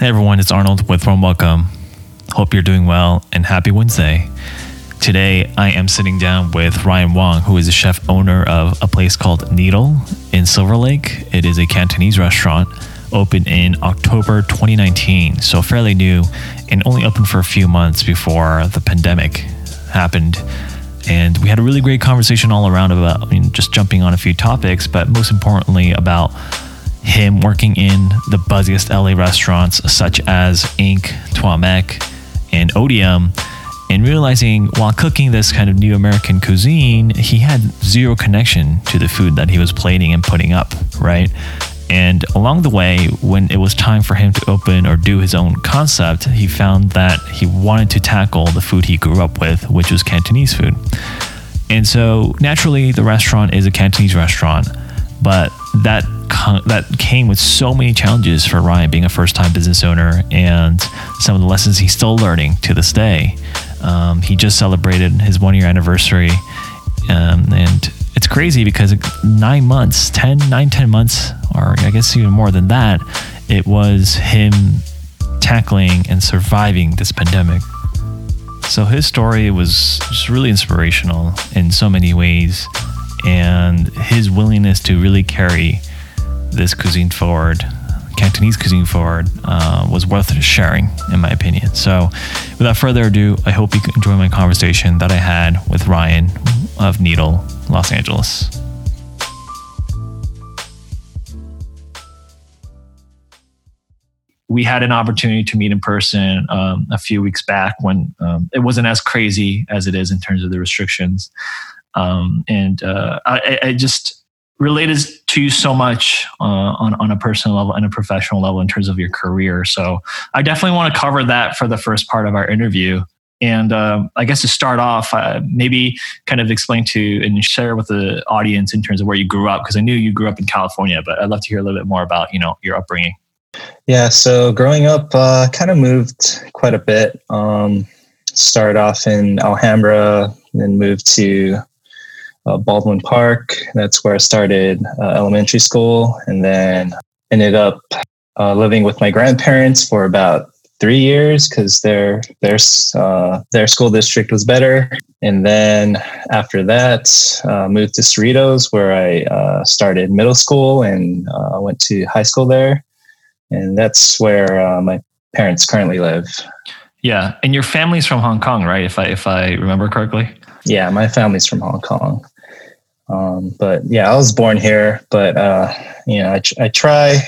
Hey everyone, it's Arnold with Warm Welcome. Hope you're doing well and happy Wednesday. Today I am sitting down with Ryan Wong, who is the chef owner of a place called Needle in Silver Lake. It is a Cantonese restaurant opened in October 2019, so fairly new and only opened for a few months before the pandemic happened. And we had a really great conversation all around about I mean, just jumping on a few topics, but most importantly about him working in the buzziest LA restaurants such as Ink, Trois Mec, and Otium, and realizing while cooking this kind of new American cuisine, he had zero connection to the food that he was plating and putting up, right? And along the way, when it was time for him to open or do his own concept, he found that he wanted to tackle the food he grew up with, which was Cantonese food. And so naturally, the restaurant is a Cantonese restaurant, but that that came with so many challenges for Ryan being a first time business owner and some of the lessons he's still learning to this day. Um, he just celebrated his one year anniversary. Um, and it's crazy because nine months, 10, nine, 10 months, or I guess even more than that, it was him tackling and surviving this pandemic. So his story was just really inspirational in so many ways. And his willingness to really carry this cuisine forward, Cantonese cuisine forward, uh, was worth sharing, in my opinion. So, without further ado, I hope you enjoy my conversation that I had with Ryan of Needle, Los Angeles. we had an opportunity to meet in person um, a few weeks back when um, it wasn't as crazy as it is in terms of the restrictions. Um, and uh, I, I, just related to you so much uh, on, on a personal level and a professional level in terms of your career. So I definitely want to cover that for the first part of our interview. And uh, I guess to start off, uh, maybe kind of explain to and share with the audience in terms of where you grew up, because I knew you grew up in California, but I'd love to hear a little bit more about you know your upbringing. Yeah, so growing up, uh, kind of moved quite a bit. Um, started off in Alhambra, then moved to uh, Baldwin Park. That's where I started uh, elementary school, and then ended up uh, living with my grandparents for about three years because their their uh, their school district was better. And then after that, uh, moved to Cerritos, where I uh, started middle school and went to high school there. And that's where my parents currently live. Yeah, and your family's from Hong Kong, right? If I if I remember correctly. Yeah, my family's from Hong Kong. Um, but yeah, I was born here, but uh, you know, I, I try,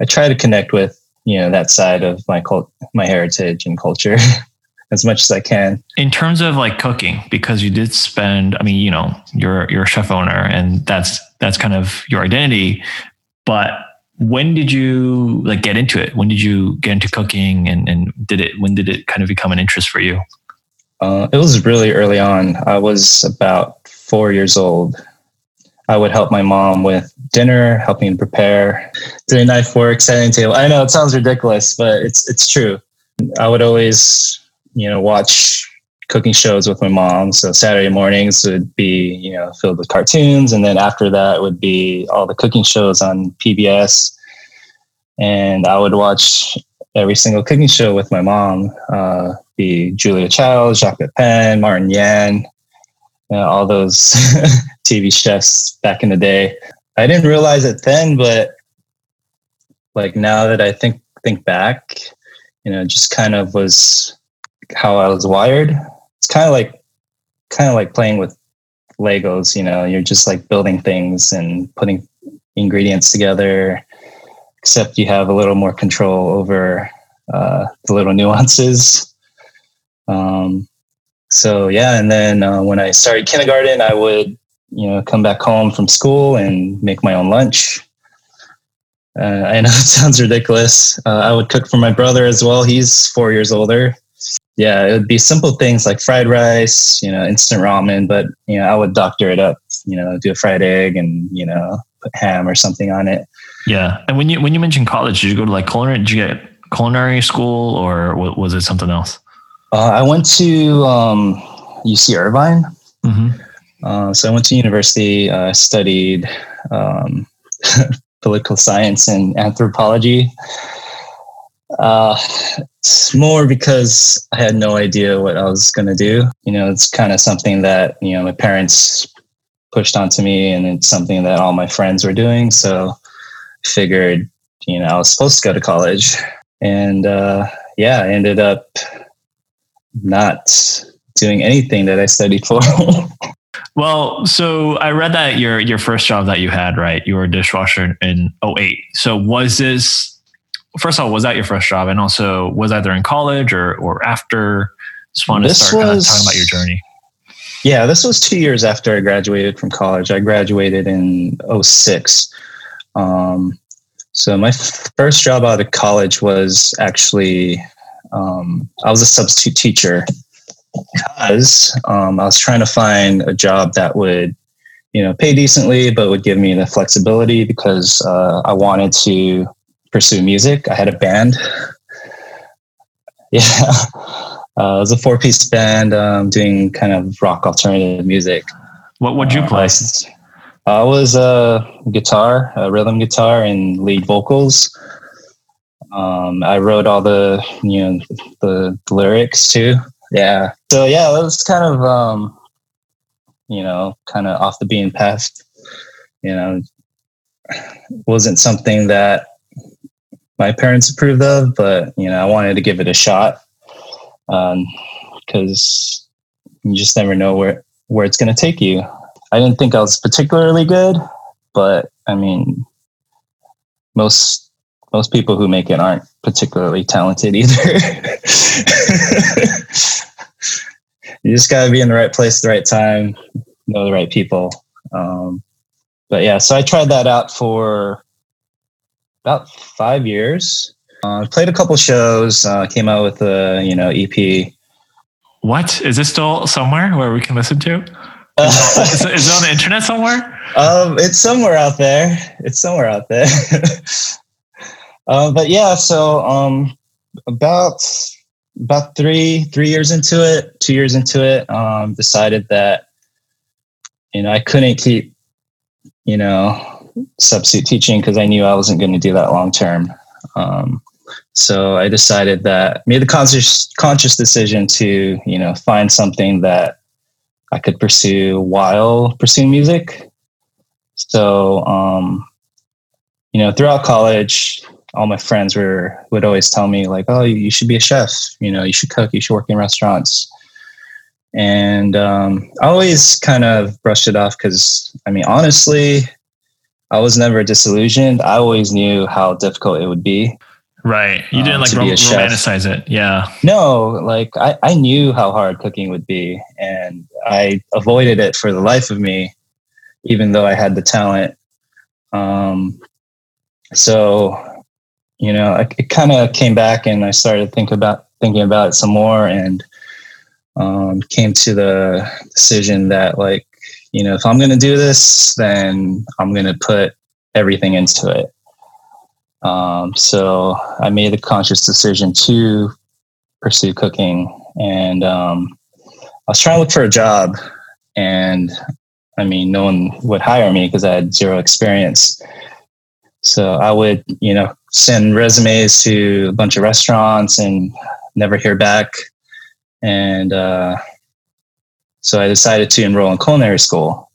I try to connect with you know that side of my cult, my heritage and culture as much as I can. In terms of like cooking, because you did spend, I mean, you know, you're you're a chef owner, and that's that's kind of your identity. But when did you like get into it? When did you get into cooking, and and did it? When did it kind of become an interest for you? Uh, it was really early on. I was about four years old, I would help my mom with dinner, helping prepare, doing knife work, setting table. I know it sounds ridiculous, but it's it's true. I would always, you know, watch cooking shows with my mom. So Saturday mornings would be, you know, filled with cartoons, and then after that would be all the cooking shows on PBS. And I would watch every single cooking show with my mom. Uh, be Julia Child, Jacques Pepin, Martin Yan, you know, all those TV chefs back in the day. I didn't realize it then, but like now that I think think back, you know, just kind of was how I was wired. It's kind of like kind of like playing with Legos, you know, you're just like building things and putting ingredients together, except you have a little more control over uh, the little nuances. Um, so yeah, and then uh, when I started kindergarten, I would you know come back home from school and make my own lunch. Uh, I know it sounds ridiculous. Uh, I would cook for my brother as well. He's four years older. Yeah, it would be simple things like fried rice, you know, instant ramen. But you know, I would doctor it up. You know, do a fried egg and you know, put ham or something on it. Yeah, and when you when you mentioned college, did you go to like culinary? Did you get culinary school, or was it something else? Uh, I went to um, UC Irvine. Mm-hmm. Uh, so I went to university, uh, studied um, political science and anthropology. Uh, it's more because I had no idea what I was going to do. You know, it's kind of something that, you know, my parents pushed onto me and it's something that all my friends were doing. So I figured, you know, I was supposed to go to college. And uh, yeah, I ended up not doing anything that I studied for. well, so I read that your your first job that you had, right? You were a dishwasher in 08. So was this first of all, was that your first job? And also was that during college or or after? Just wanted this to start was, talking about your journey. Yeah, this was two years after I graduated from college. I graduated in 06. Um, so my first job out of college was actually um, I was a substitute teacher because um, I was trying to find a job that would, you know, pay decently, but would give me the flexibility because uh, I wanted to pursue music. I had a band. Yeah, uh, it was a four-piece band um, doing kind of rock alternative music. What would you uh, play? I was a guitar, a rhythm guitar, and lead vocals. Um, I wrote all the you know the, the lyrics too. Yeah. So yeah, it was kind of um, you know kind of off the beaten path. You know, wasn't something that my parents approved of, but you know I wanted to give it a shot because um, you just never know where where it's going to take you. I didn't think I was particularly good, but I mean, most most people who make it aren't particularly talented either. you just got to be in the right place, at the right time, know the right people. Um, but yeah, so I tried that out for about five years. Uh, played a couple shows. Uh, came out with a you know EP. What is this still somewhere where we can listen to? is, it, is, it on the internet somewhere? Um, it's somewhere out there. It's somewhere out there. Uh, but yeah, so um, about about three three years into it, two years into it, um, decided that you know I couldn't keep you know substitute teaching because I knew I wasn't going to do that long term. Um, so I decided that made the conscious conscious decision to you know find something that I could pursue while pursuing music. So um, you know throughout college all my friends were would always tell me like, "Oh, you should be a chef. You know, you should cook. You should work in restaurants." And um, I always kind of brushed it off because, I mean, honestly, I was never disillusioned. I always knew how difficult it would be. Right. You didn't um, like rom- romanticize it. Yeah. No, like I, I knew how hard cooking would be and I avoided it for the life of me, even though I had the talent. Um, so you know, I, it kind of came back and I started think about thinking about it some more and um, came to the decision that like, you know, if I'm going to do this, then I'm going to put everything into it. Um, so I made a conscious decision to pursue cooking and um, I was trying to look for a job and I mean, no one would hire me because I had zero experience. So I would, you know, send resumes to a bunch of restaurants and never hear back. And uh, so I decided to enroll in culinary school.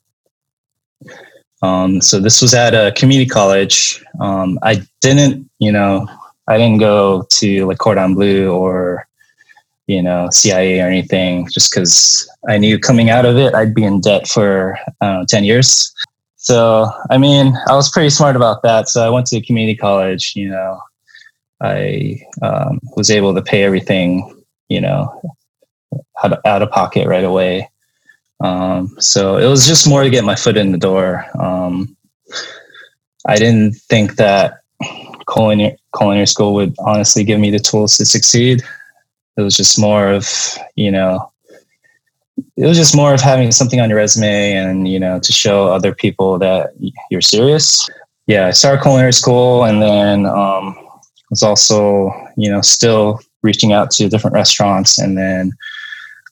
Um, so this was at a community college. Um, I didn't, you know, I didn't go to like Cordon Bleu or, you know, CIA or anything, just because I knew coming out of it, I'd be in debt for know, 10 years. So, I mean, I was pretty smart about that. So I went to community college, you know, I um, was able to pay everything, you know, out of, out of pocket right away. Um, so it was just more to get my foot in the door. Um, I didn't think that culinary, culinary school would honestly give me the tools to succeed. It was just more of, you know, it was just more of having something on your resume and you know to show other people that you're serious. Yeah i started culinary school and then um, was also you know still reaching out to different restaurants. And then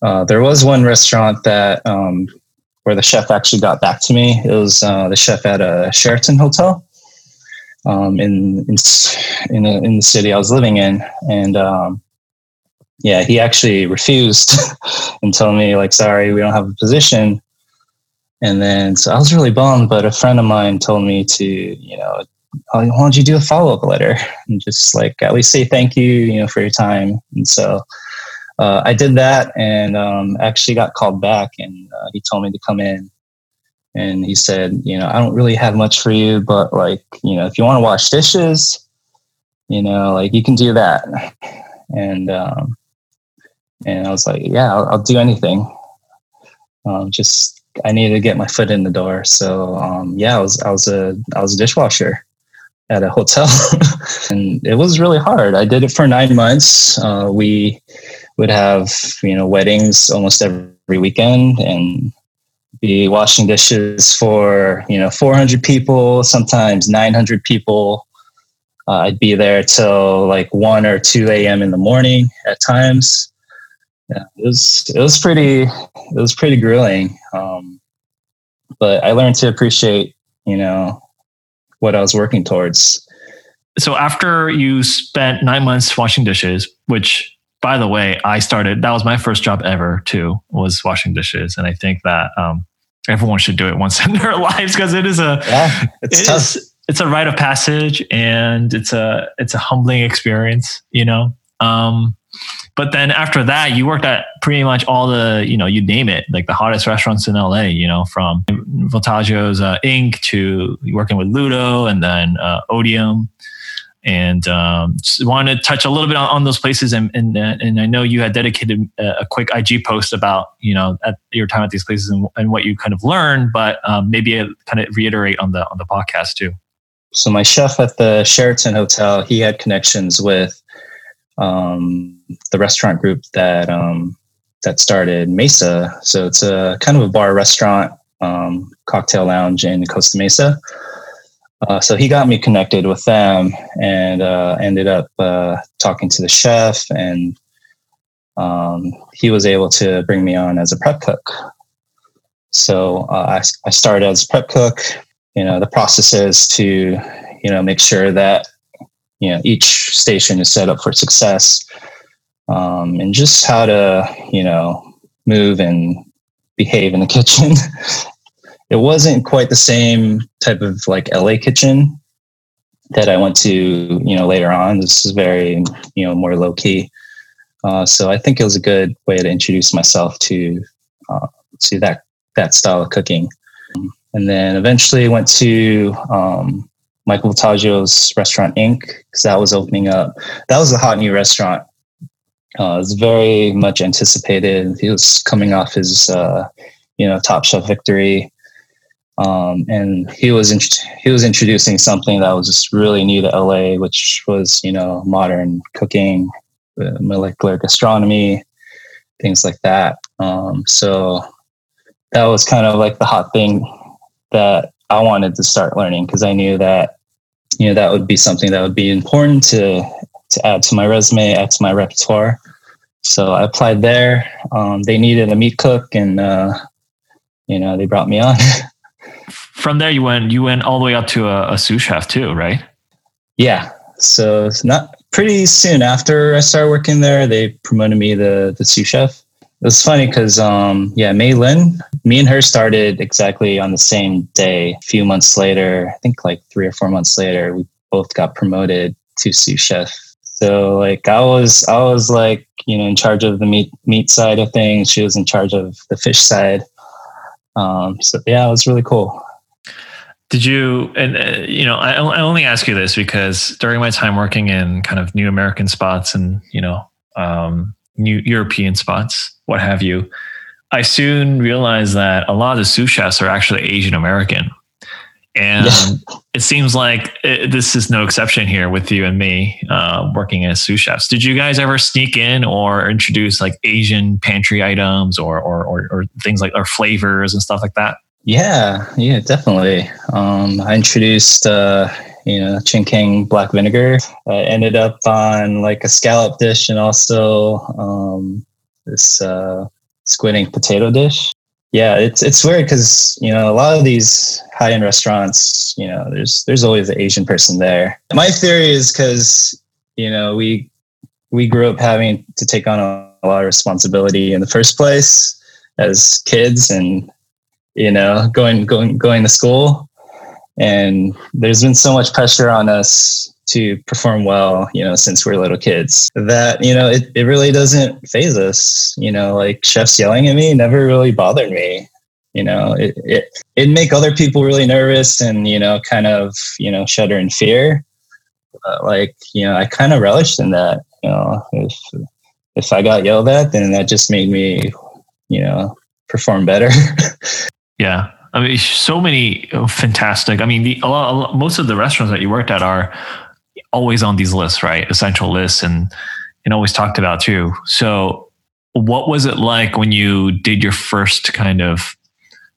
uh, there was one restaurant that um, where the chef actually got back to me. It was uh, the chef at a sheraton hotel um, in in in, in, the city I was living in, and um, yeah, he actually refused and told me like, "Sorry, we don't have a position." And then so I was really bummed, but a friend of mine told me to, you know, why don't you do a follow up letter and just like at least say thank you, you know, for your time. And so uh, I did that and um, actually got called back, and uh, he told me to come in. And he said, you know, I don't really have much for you, but like, you know, if you want to wash dishes, you know, like you can do that. And um, and I was like, yeah, I'll, I'll do anything. Um, just I needed to get my foot in the door. So um, yeah, I was I was a I was a dishwasher at a hotel, and it was really hard. I did it for nine months. Uh, we would have you know weddings almost every weekend, and be washing dishes for you know 400 people, sometimes 900 people. Uh, I'd be there till like one or two a.m. in the morning at times yeah, it was it was pretty it was pretty grueling. Um, but I learned to appreciate, you know, what I was working towards. So after you spent nine months washing dishes, which by the way, I started that was my first job ever too, was washing dishes. And I think that um, everyone should do it once in their lives because it is a yeah, it's it. Is, it's a rite of passage and it's a it's a humbling experience, you know. Um, but then after that, you worked at pretty much all the, you know, you name it, like the hottest restaurants in LA, you know, from Voltaggio's uh, Ink. to working with Ludo and then uh, Otium. And um, wanted to touch a little bit on, on those places. And, and, uh, and I know you had dedicated a, a, quick IG post about, you know, at your time at these places and, and what you kind of learned, but um, maybe kind of reiterate on the, on the podcast too. So my chef at the Sheraton Hotel, he had connections with um, the restaurant group that um, that started Mesa. So it's a kind of a bar restaurant um, cocktail lounge in Costa Mesa. Uh, so he got me connected with them and uh, ended up uh, talking to the chef and um, he was able to bring me on as a prep cook. So uh, I, I started as prep cook. You know, the process is to, you know, make sure that you know each station is set up for success um, and just how to you know move and behave in the kitchen. It wasn't quite the same type of like la kitchen that i went to you know later on. This is very you know more low key uh, so i think it was a good way to introduce myself to uh, to that that style of cooking. And then eventually went to um, Michael Voltaggio's Restaurant Ink. because that was opening up. That was a hot new restaurant. Uh, it was very much anticipated. He was coming off his, uh, you know, Top Chef victory, um, and he was in, he was introducing something that was just really new to LA, which was you know modern cooking, uh, molecular gastronomy, things like that. Um, so that was kind of like the hot thing that I wanted to start learning because I knew that you know that would be something that would be important to to add to my resume, add to my repertoire. So I applied there. Um, they needed a meat cook, and uh, you know they brought me on. From there, you went you went all the way up to a, a sous chef too, right? Yeah. So it's not pretty soon after I started working there, they promoted me the the sous chef. It was funny because um, yeah, Mei Lin, me and her started exactly on the same day. A few months later, I think like three or four months later, we both got promoted to sous chef. So like I was I was like, you know, in charge of the meat meat side of things. She was in charge of the fish side. Um, so yeah, it was really cool. Did you, and uh, you know, I, I only ask you this because during my time working in kind of new American spots and, you know, um, new European spots, what have you, I soon realized that a lot of the sous chefs are actually Asian American. And yeah. it seems like it, this is no exception here with you and me uh, working as sous chefs. Did you guys ever sneak in or introduce like Asian pantry items or, or, or, or things like or flavors and stuff like that? Yeah, yeah, definitely. Um, I introduced, uh, you know, Chinkiang black vinegar. I ended up on like a scallop dish and also um, this uh, squid ink potato dish. yeah, it's it's weird because you know a lot of these high end restaurants, you know, there's there's always an Asian person there. My theory is because you know we we grew up having to take on a, a lot of responsibility in the first place as kids, and you know going going going to school, and there's been so much pressure on us to perform well, you know, since we're little kids. That, you know, it, it really doesn't phase us. You know, like chefs yelling at me never really bothered me. You know, it it it make other people really nervous and, you know, kind of, you know, shudder in fear. But like, you know, I kind of relished in that. You know, if if I got yelled at, then that just made me, you know, perform better. yeah. I mean, so many fantastic. I mean, the, a lot, a lot, most of the restaurants that you worked at are always on these lists, right? Essential lists and and always talked about too. So what was it like when you did your first kind of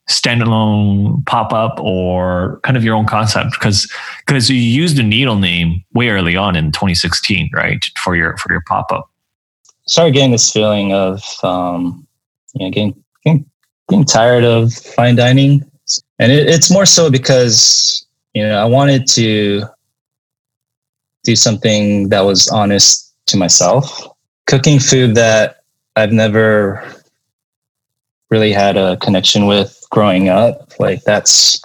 standalone pop-up or kind of your own concept? Because because you used the needle name way early on in 2016, right? For your for your pop-up. Started getting this feeling of um, you know, getting, getting getting tired of fine dining. And it, it's more so because, you know, I wanted to do something that was honest to myself. Cooking food that I've never really had a connection with growing up, like that's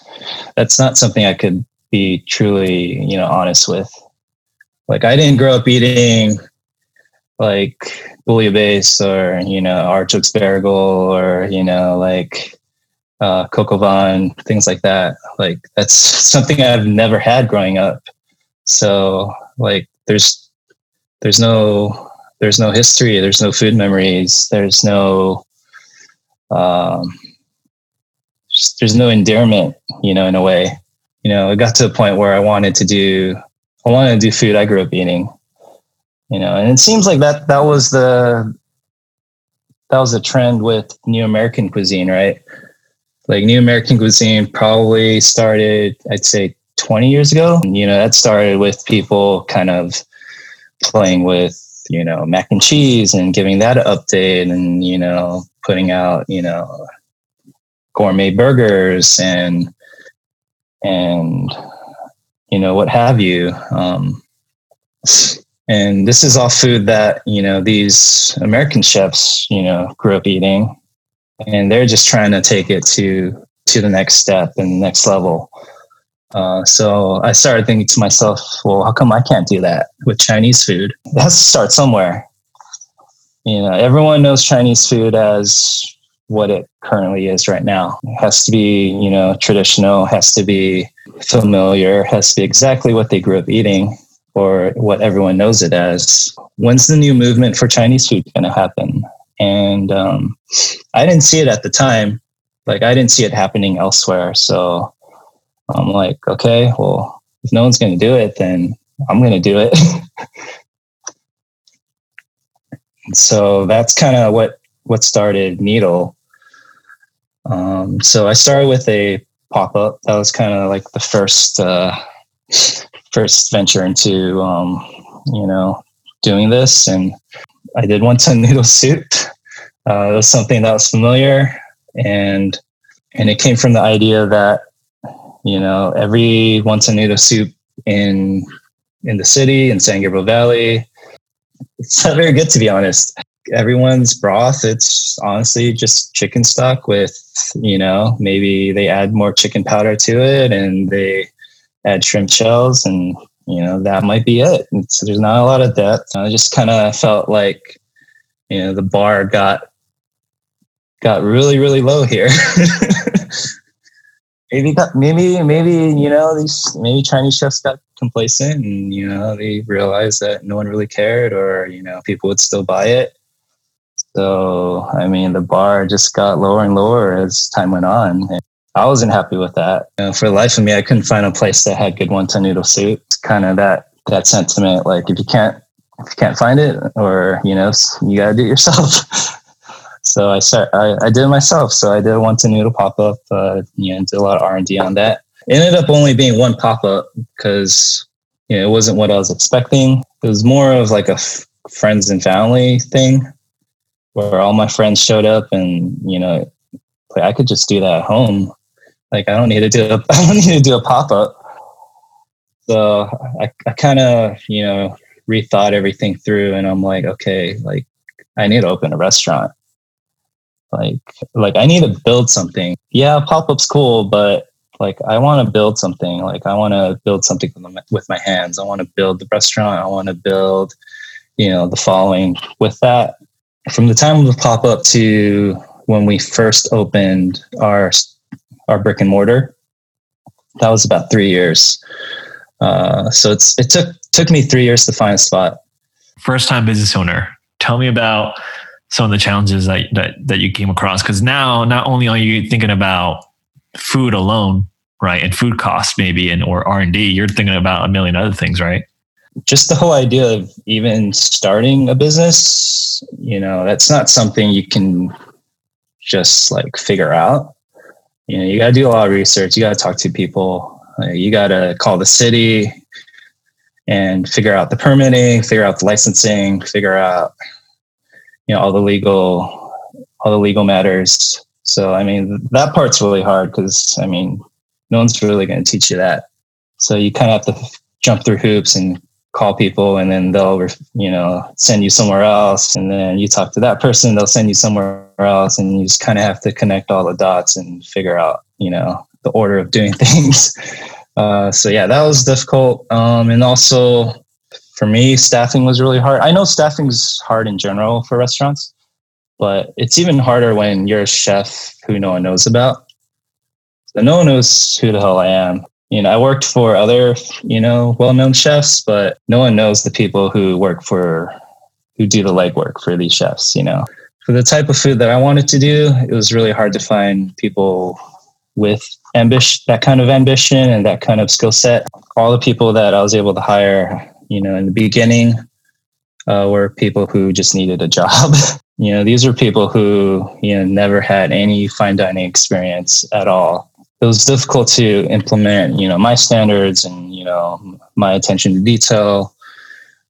that's not something I could be truly, you know, honest with. Like I didn't grow up eating like bouillabaisse or, you know, asparagus or, you know, like uh, au things like that. Like that's something I've never had growing up. So like there's there's no there's no history, there's no food memories, there's no um, there's no endearment, you know, in a way. You know, it got to a point where I wanted to do I wanted to do food I grew up eating. You know, and it seems like that that was the that was a trend with new American cuisine, right? Like new American cuisine probably started, I'd say 20 years ago. You know, that started with people kind of playing with, you know, mac and cheese and giving that an update and, you know, putting out, you know, gourmet burgers and, and, you know, what have you. Um, and this is all food that, you know, these American chefs, you know, grew up eating and they're just trying to take it to, to the next step and next level. Uh, so I started thinking to myself, well, how come I can't do that with Chinese food? It has to start somewhere. You know, everyone knows Chinese food as what it currently is right now. It has to be, you know, traditional, has to be familiar, has to be exactly what they grew up eating or what everyone knows it as. When's the new movement for Chinese food going to happen? And um, I didn't see it at the time. Like I didn't see it happening elsewhere. So I'm like, okay, well, if no one's going to do it, then I'm going to do it. so that's kind of what what started Needle. Um, so I started with a pop up. That was kind of like the first uh, first venture into um, you know doing this, and I did wonton noodle soup. Uh, it was something that was familiar, and and it came from the idea that you know, every wonton noodle soup in in the city in San Gabriel Valley. It's not very good to be honest. Everyone's broth, it's honestly just chicken stock with, you know, maybe they add more chicken powder to it and they add shrimp shells and you know that might be it. It's, there's not a lot of depth. I just kind of felt like you know the bar got got really really low here. maybe got maybe maybe you know these maybe Chinese chefs got complacent and you know they realized that no one really cared or you know people would still buy it. So I mean the bar just got lower and lower as time went on. And I wasn't happy with that. You know, for the life of me, I couldn't find a place that had good wonton noodle soup. It's kind of that that sentiment. Like if you can't if you can't find it, or you know, you gotta do it yourself. So I start, I, I did it myself. So I did a wonton noodle pop up, uh, you know, did a lot of R and D on that. It ended up only being one pop up because you know it wasn't what I was expecting. It was more of like a f- friends and family thing, where all my friends showed up, and you know, I could just do that at home. Like I don't need to do a, I don't need to do a pop up. So I, I kind of, you know, rethought everything through and I'm like, okay, like I need to open a restaurant. Like, like I need to build something. Yeah, pop up's cool, but like I want to build something. Like I want to build something with my hands. I want to build the restaurant. I want to build, you know, the following. With that, from the time of the pop up to when we first opened our our brick and mortar, that was about three years. Uh, so it's it took took me three years to find a spot. First time business owner. Tell me about some of the challenges that that, that you came across. Because now, not only are you thinking about food alone, right, and food costs maybe, and or R and D, you're thinking about a million other things, right? Just the whole idea of even starting a business, you know, that's not something you can just like figure out. You know, you got to do a lot of research. You got to talk to people. Uh, you got to call the city and figure out the permitting, figure out the licensing, figure out you know all the legal all the legal matters. So I mean that part's really hard because I mean no one's really going to teach you that. So you kind of have to jump through hoops and call people and then they'll you know send you somewhere else. And then you talk to that person they'll send you somewhere else. And you just kind of have to connect all the dots and figure out you know the order of doing things. Uh, so yeah that was difficult. Um, and also for me staffing was really hard. I know staffing's hard in general for restaurants but it's even harder when you're a chef who no one knows about. So no one knows who the hell i am you know, I worked for other, you know, well-known chefs, but no one knows the people who work for, who do the legwork for these chefs. You know, for the type of food that I wanted to do, it was really hard to find people with ambition, that kind of ambition and that kind of skill set. All the people that I was able to hire, you know, in the beginning, uh, were people who just needed a job. you know, these are people who you know never had any fine dining experience at all it was difficult to implement, you know, my standards and you know my attention to detail,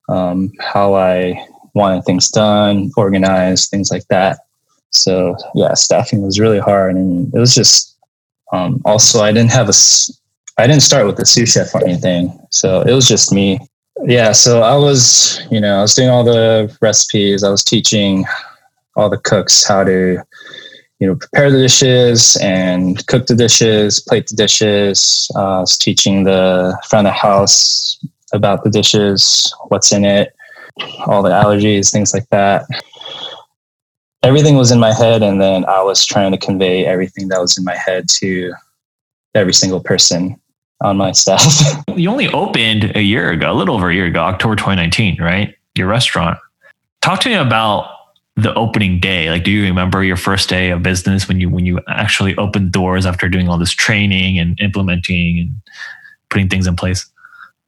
um, how I wanted things done, organized, things like that. So yeah, staffing was really hard, and it was just um, also I didn't have a I didn't start with a sous chef or anything, so it was just me. Yeah, so I was you know I was doing all the recipes, I was teaching all the cooks how to you know, prepare the dishes and cook the dishes, plate the dishes. Uh, I was teaching the front of the house about the dishes, what's in it, all the allergies, things like that. Everything was in my head, and then I was trying to convey everything that was in my head to every single person on my staff. you only opened a year ago, a little over a year ago, October 2019, right? Your restaurant. Talk to me about the opening day. Like do you remember your first day of business when you when you actually opened doors after doing all this training and implementing and putting things in place?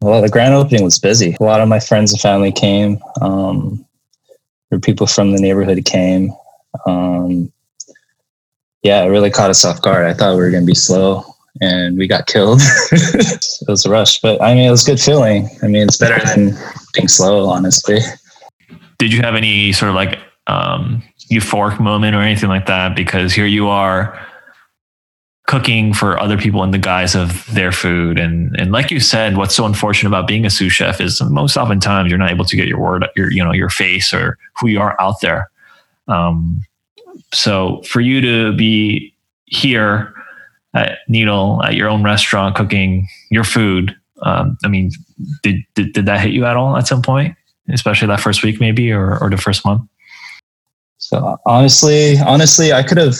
Well the grand opening was busy. A lot of my friends and family came um, or people from the neighborhood came. Um, yeah it really caught us off guard. I thought we were going to be slow and we got killed. It was a rush but i mean it was good feeling. I mean it's better than being slow honestly. Did you have any sort of like um, euphoric moment or anything like that because here you are cooking for other people in the guise of their food. And and like you said what's so unfortunate about being a sous chef is most oftentimes you're not able to get your word your you know your face or who you are out there. Um, so for you to be here at needle at your own restaurant cooking your food um, i mean did, did did that hit you at all at some point especially that first week maybe or or the first month so honestly, honestly, I could have,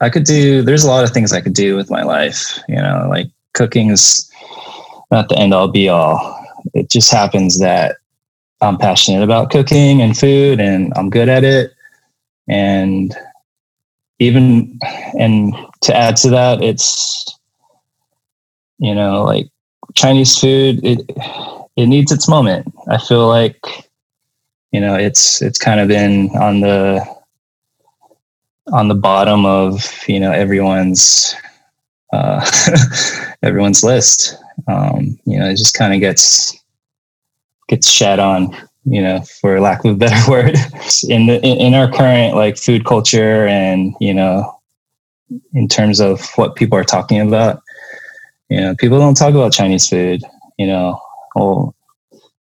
I could do. There's a lot of things I could do with my life. You know, like cooking is not the end all be all. It just happens that I'm passionate about cooking and food, and I'm good at it. And even and to add to that, it's you know like Chinese food. It it needs its moment. I feel like you know it's it's kind of been on the on the bottom of you know everyone's uh, everyone's list. Um, you know, it just kind of gets gets shat on. You know, for lack of a better word, in the in, our current like food culture and you know in terms of what people are talking about. You know, people don't talk about Chinese food. You know, well,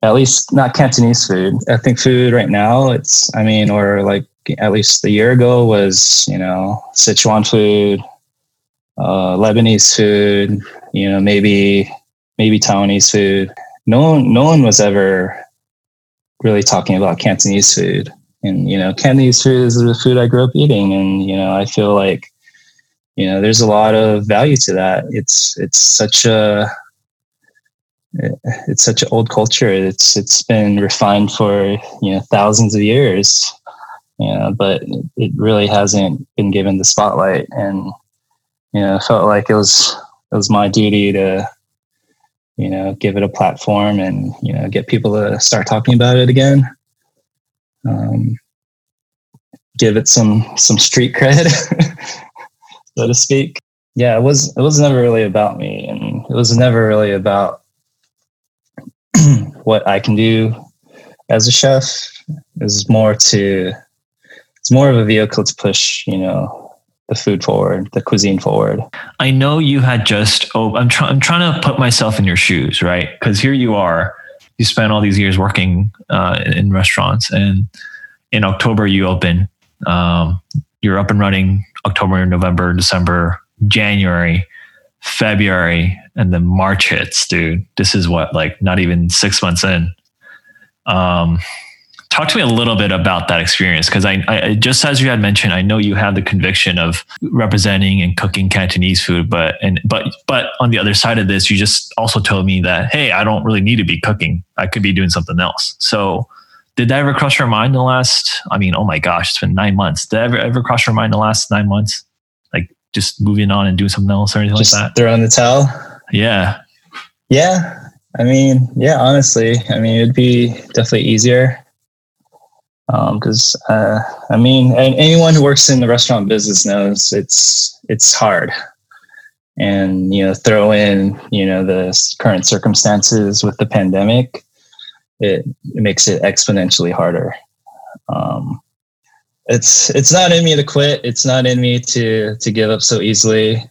at least not Cantonese food. Ethnic food right now, it's I mean, or like at least a year ago was you know Sichuan food, uh, Lebanese food. You know, maybe maybe Taiwanese food. No one, no one was ever really talking about Cantonese food. And you know, Cantonese food is the food I grew up eating, and you know, I feel like you know, there's a lot of value to that. It's it's such a it's such an old culture. It's it's been refined for you know thousands of years, you know, but it really hasn't been given the spotlight. And you know, felt like it was it was my duty to you know give it a platform and you know get people to start talking about it again. Um, give it some some street cred, so to speak. Yeah, it was it was never really about me, and it was never really about what I can do as a chef. It was more to it's more of a vehicle to push, you know, the food forward, the cuisine forward. I know you had just oh I'm trying I'm trying to put myself in your shoes, right? Because here you are, you spent all these years working uh, in restaurants, and in October you open. Um, you're up and running October, November, December, January, February, and then March hits, dude. This is what like not even six months in. Um, talk to me a little bit about that experience because I, I, just as you had mentioned i know you have the conviction of representing and cooking cantonese food but and but but on the other side of this you just also told me that hey i don't really need to be cooking. I could be doing something else. So did that ever cross your mind in the last i mean oh my gosh it's been nine months. Did that ever, ever cross your mind in the last nine months? Like just moving on and doing something else or anything just like that? throwing the towel? Yeah. Yeah. I mean yeah honestly i mean it'd be definitely easier because um, uh, I mean, anyone who works in the restaurant business knows it's it's hard, and you know, throw in you know the current circumstances with the pandemic, it, it makes it exponentially harder. Um, it's it's not in me to quit. It's not in me to to give up so easily.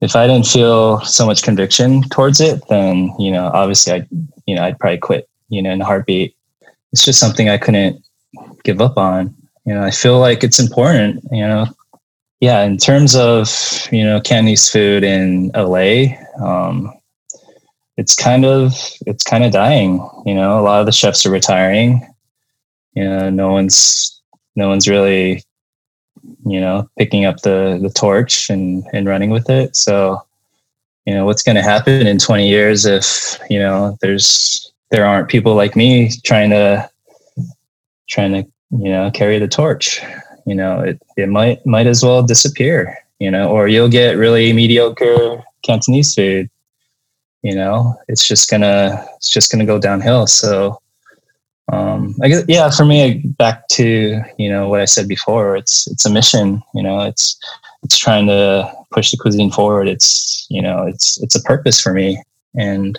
If I didn't feel so much conviction towards it, then you know, obviously, I you know, I'd probably quit. You know, in a heartbeat. It's just something I couldn't give up on. You know, I feel like it's important, you know. Yeah, in terms of, you know, Cantonese food in LA, um, it's kind of it's kind of dying. You know, a lot of the chefs are retiring. You know, no one's no one's really, you know, picking up the the torch and and running with it. So, you know, what's going to happen in 20 years if you know there's there aren't people like me trying to trying to you know carry the torch. You know it, it might might as well disappear you know or you'll get really mediocre cantonese food. You know it's just gonna it's just gonna go downhill. So um i guess yeah for me back to you know what i said before it's it's a mission you know it's it's trying to push the cuisine forward. It's you know it's it's a purpose for me. And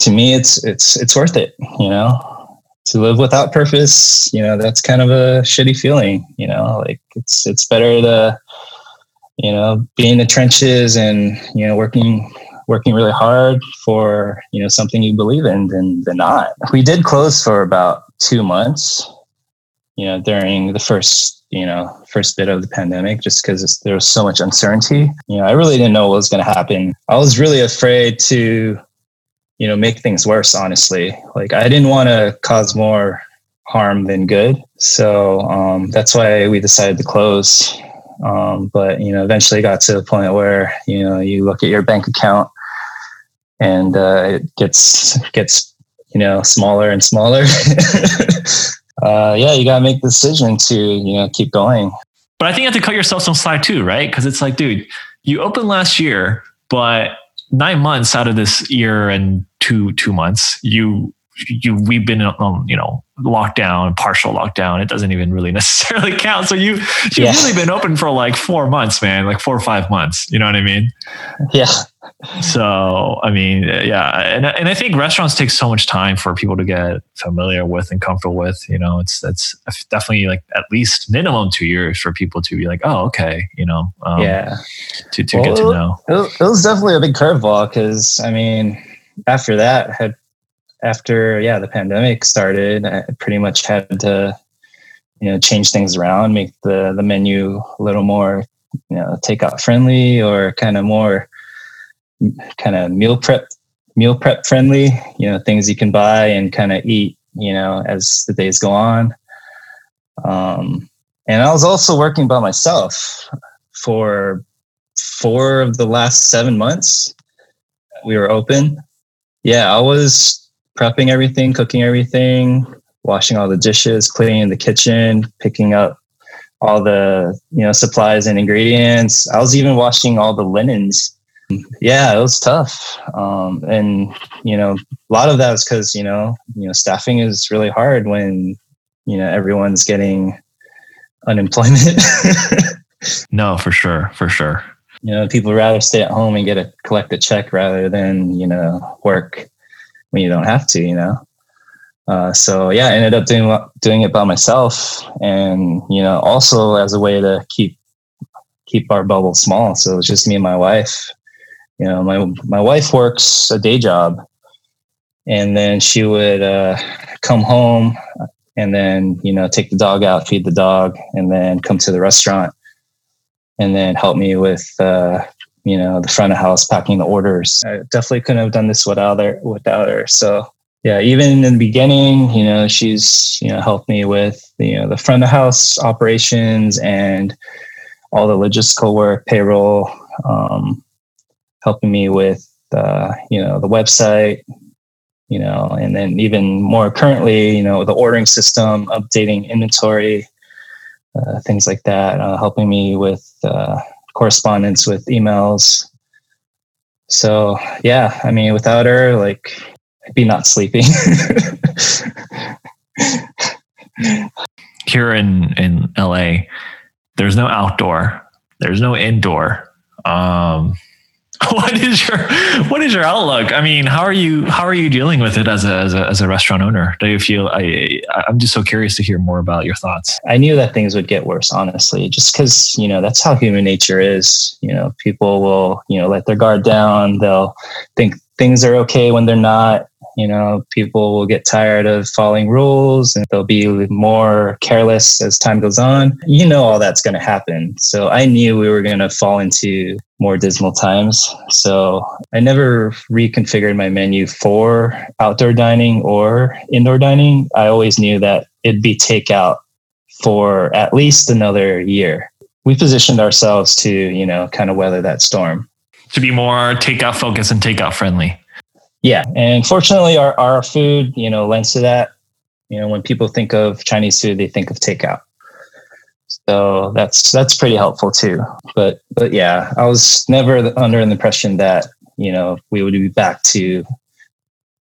to me it's it's it's worth it you know to live without purpose, you know, that's kind of a shitty feeling, you know, like it's, it's better to, you know, be in the trenches and, you know, working, working really hard for, you know, something you believe in than, than not. We did close for about two months, you know, during the first, you know, first bit of the pandemic, just because there was so much uncertainty. You know, I really didn't know what was going to happen. I was really afraid to, you know make things worse honestly. Like i didn't want to cause more harm than good. So um, that's why we decided to close. Um, but you know eventually got to the point where you know you look at your bank account and uh, it gets gets you know smaller and smaller. Uh, yeah you gotta make the decision to you know keep going. But i think you have to cut yourself some slack too right? Because it's like dude you opened last year but nine months out of this year and two two months, you you we've been on you know lockdown, partial lockdown. It doesn't even really necessarily count. So you you've yeah. really been open for like four months, man, like four or five months. You know what I mean? Yeah. So I mean, yeah, and and I think restaurants take so much time for people to get familiar with and comfortable with. You know, it's that's definitely like at least minimum two years for people to be like, oh, okay, you know, um, yeah, to to well, get to know. It was definitely a big curveball because I mean, after that had after yeah the pandemic started, I pretty much had to you know change things around, make the the menu a little more you know takeout friendly or kind of more kind of meal prep meal prep friendly you know things you can buy and kind of eat you know as the days go on. Um, and i was also working by myself for four of the last seven months we were open. Yeah i was prepping everything cooking everything washing all the dishes cleaning the kitchen picking up all the you know supplies and ingredients i was even washing all the linens yeah, it was tough. Um, and, you know, a lot of that is because, you know, you know, staffing is really hard when, you know, everyone's getting unemployment. no, for sure. For sure. You know, people rather stay at home and get a collect a check rather than, you know, work when you don't have to, you know? Uh, so yeah, I ended up doing doing it by myself, and you know, also as a way to keep keep our bubble small. So it was just me and my wife, you know, my my wife works a day job, and then she would uh, come home and then you know take the dog out, feed the dog, and then come to the restaurant, and then help me with uh, you know the front of house packing the orders. I definitely couldn't have done this without her. Without her, so yeah, even in the beginning, you know, she's you know helped me with you know the front of house operations and all the logistical work, payroll. Um, helping me with uh, you know the website you know and then even more currently you know the ordering system updating inventory uh, things like that uh, helping me with uh, correspondence with emails. So yeah i mean without her like i'd be not sleeping. Here in in la there's no outdoor. There's no indoor. Um what is your what is your outlook? I mean, how are you how are you dealing with it as a as a, as a restaurant owner? Do you feel I I'm just so curious to hear more about your thoughts. I knew that things would get worse, honestly, just because you know that's how human nature is. You know, people will you know let their guard down. They'll think things are okay when they're not. You know, people will get tired of following rules and they'll be more careless as time goes on. You know, all that's going to happen. So I knew we were going to fall into more dismal times. So I never reconfigured my menu for outdoor dining or indoor dining. I always knew that it'd be takeout for at least another year. We positioned ourselves to, you know, kind of weather that storm. To be more takeout focused and takeout friendly. Yeah, and fortunately, our our food you know lends to that. You know, when people think of Chinese food, they think of takeout. So that's that's pretty helpful too. But but yeah, I was never under the impression that you know we would be back to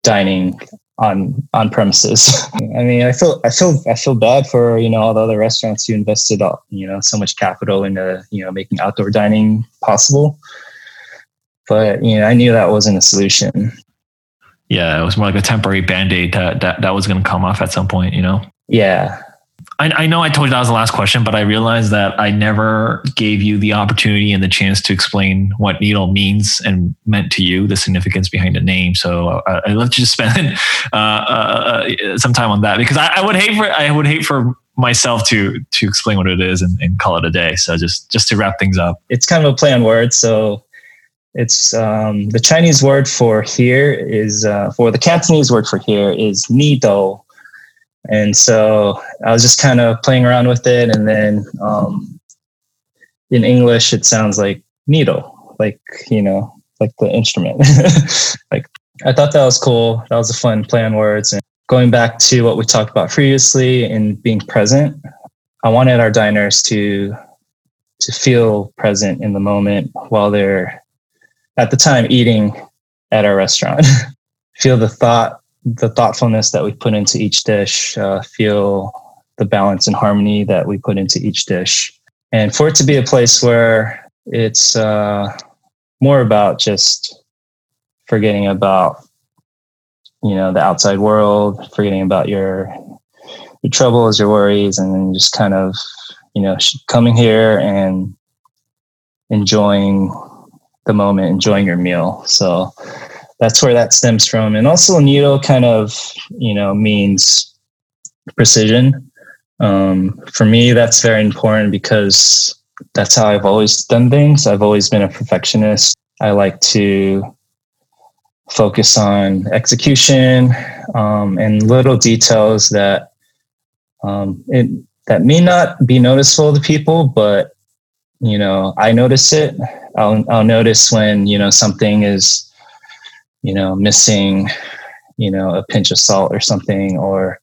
dining on on premises. I mean, I feel I feel I feel bad for you know all the other restaurants who invested all you know so much capital into you know making outdoor dining possible. But you know, I knew that wasn't a solution yeah, it was more like a temporary band aid that, that, that was going to come off at some point, you know? Yeah. I, I know I told you that was the last question, but I realized that I never gave you the opportunity and the chance to explain what needle means and meant to you, the significance behind the name. So uh, I'd love to just spend uh, uh, uh, some time on that because I, I would hate for I would hate for myself to to explain what it is and, and, call it a day. So just just to wrap things up, it's kind of a play on words. So it's um, the Chinese word for here is uh, for the Cantonese word for here is nido, and so I was just kind of playing around with it, and then um, in English it sounds like needle, like you know, like the instrument. like I thought that was cool. That was a fun play on words, and going back to what we talked about previously in being present, I wanted our diners to to feel present in the moment while they're at the time eating at our restaurant. Feel the thought the thoughtfulness that we put into each dish, uh, feel the balance and harmony that we put into each dish. And for it to be a place where it's uh, more about just forgetting about, you know, the outside world, forgetting about your your troubles, your worries, and then just kind of, you know, coming here and enjoying the moment, enjoying your meal. So that's where that stems from. And also, needle kind of, you know, means precision. Um, for me, that's very important because that's how I've always done things. I've always been a perfectionist. I like to focus on execution um, and little details that um, it, that may not be noticeable to people, but you know, I notice it. I'll I'll notice when you know something is, you know, missing, you know, a pinch of salt or something, or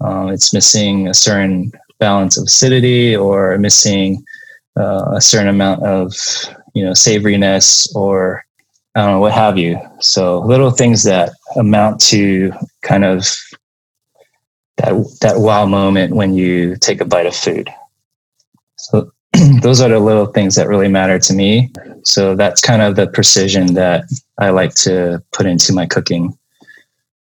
um, it's missing a certain balance of acidity, or missing uh, a certain amount of you know savoriness, or I don't know what have you. So little things that amount to kind of that that wow moment when you take a bite of food. So those are the little things that really matter to me. So that's kind of the precision that I like to put into my cooking.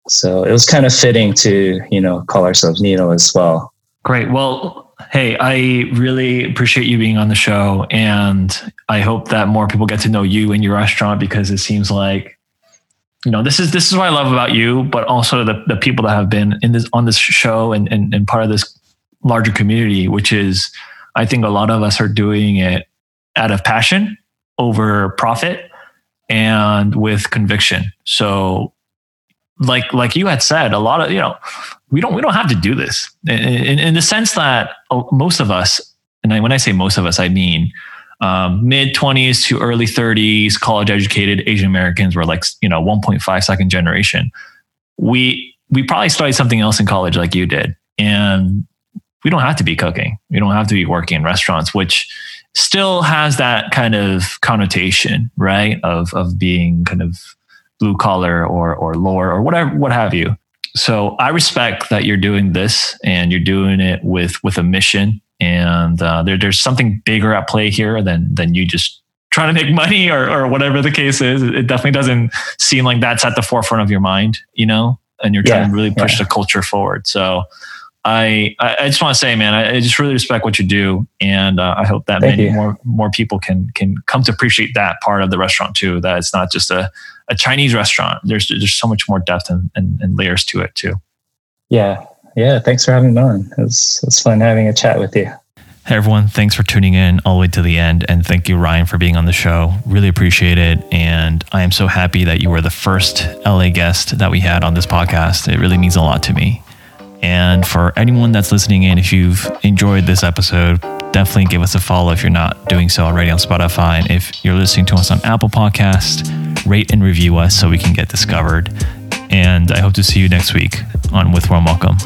So it was kind of fitting to, you know, call ourselves Needle as well. Great. Well, hey, I really appreciate you being on the show. And I hope that more people get to know you and your restaurant because it seems like you know this is this is what I love about you, but also the the people that have been in this on this show and and, and part of this larger community, which is I think a lot of us are doing it out of passion over profit and with conviction. So like like you had said, a lot of you know we don't we don't have to do this in, in, in the sense that oh, most of us, and when I say most of us, I mean um, mid 20s to early 30s, college educated Asian Americans were like, you know, 1.5 second generation. We, we probably studied something else in college like you did. And we don't have to be cooking. We don't have to be working in restaurants, which still has that kind of connotation, right? Of, of being kind of blue collar or, or lower or whatever, what have you. So I respect that you're doing this and you're doing it with, with a mission and uh, there, there's something bigger at play here than than you just trying to make money or, or whatever the case is. It definitely doesn't seem like that's at the forefront of your mind, you know, and you're trying yeah, to really push yeah. the culture forward. So I, I just want to say, man, I, just really respect what you do, and uh, I hope that Thank many you. more more people can can come to appreciate that part of the restaurant too. That it's not just a, a Chinese restaurant. There's there's so much more depth and, and, and layers to it too. Yeah, yeah, thanks for having me on. It was, it was fun having a chat with you. Hey everyone, thanks for tuning in all the way to the end. And thank you, Ryan, for being on the show. Really appreciate it. And I am so happy that you were the first LA guest that we had on this podcast. It really means a lot to me. And for anyone that's listening in, if you've enjoyed this episode, definitely give us a follow if you're not doing so already on Spotify. And if you're listening to us on Apple Podcast, rate and review us so we can get discovered. And I hope to see you next week on With Warm Welcome.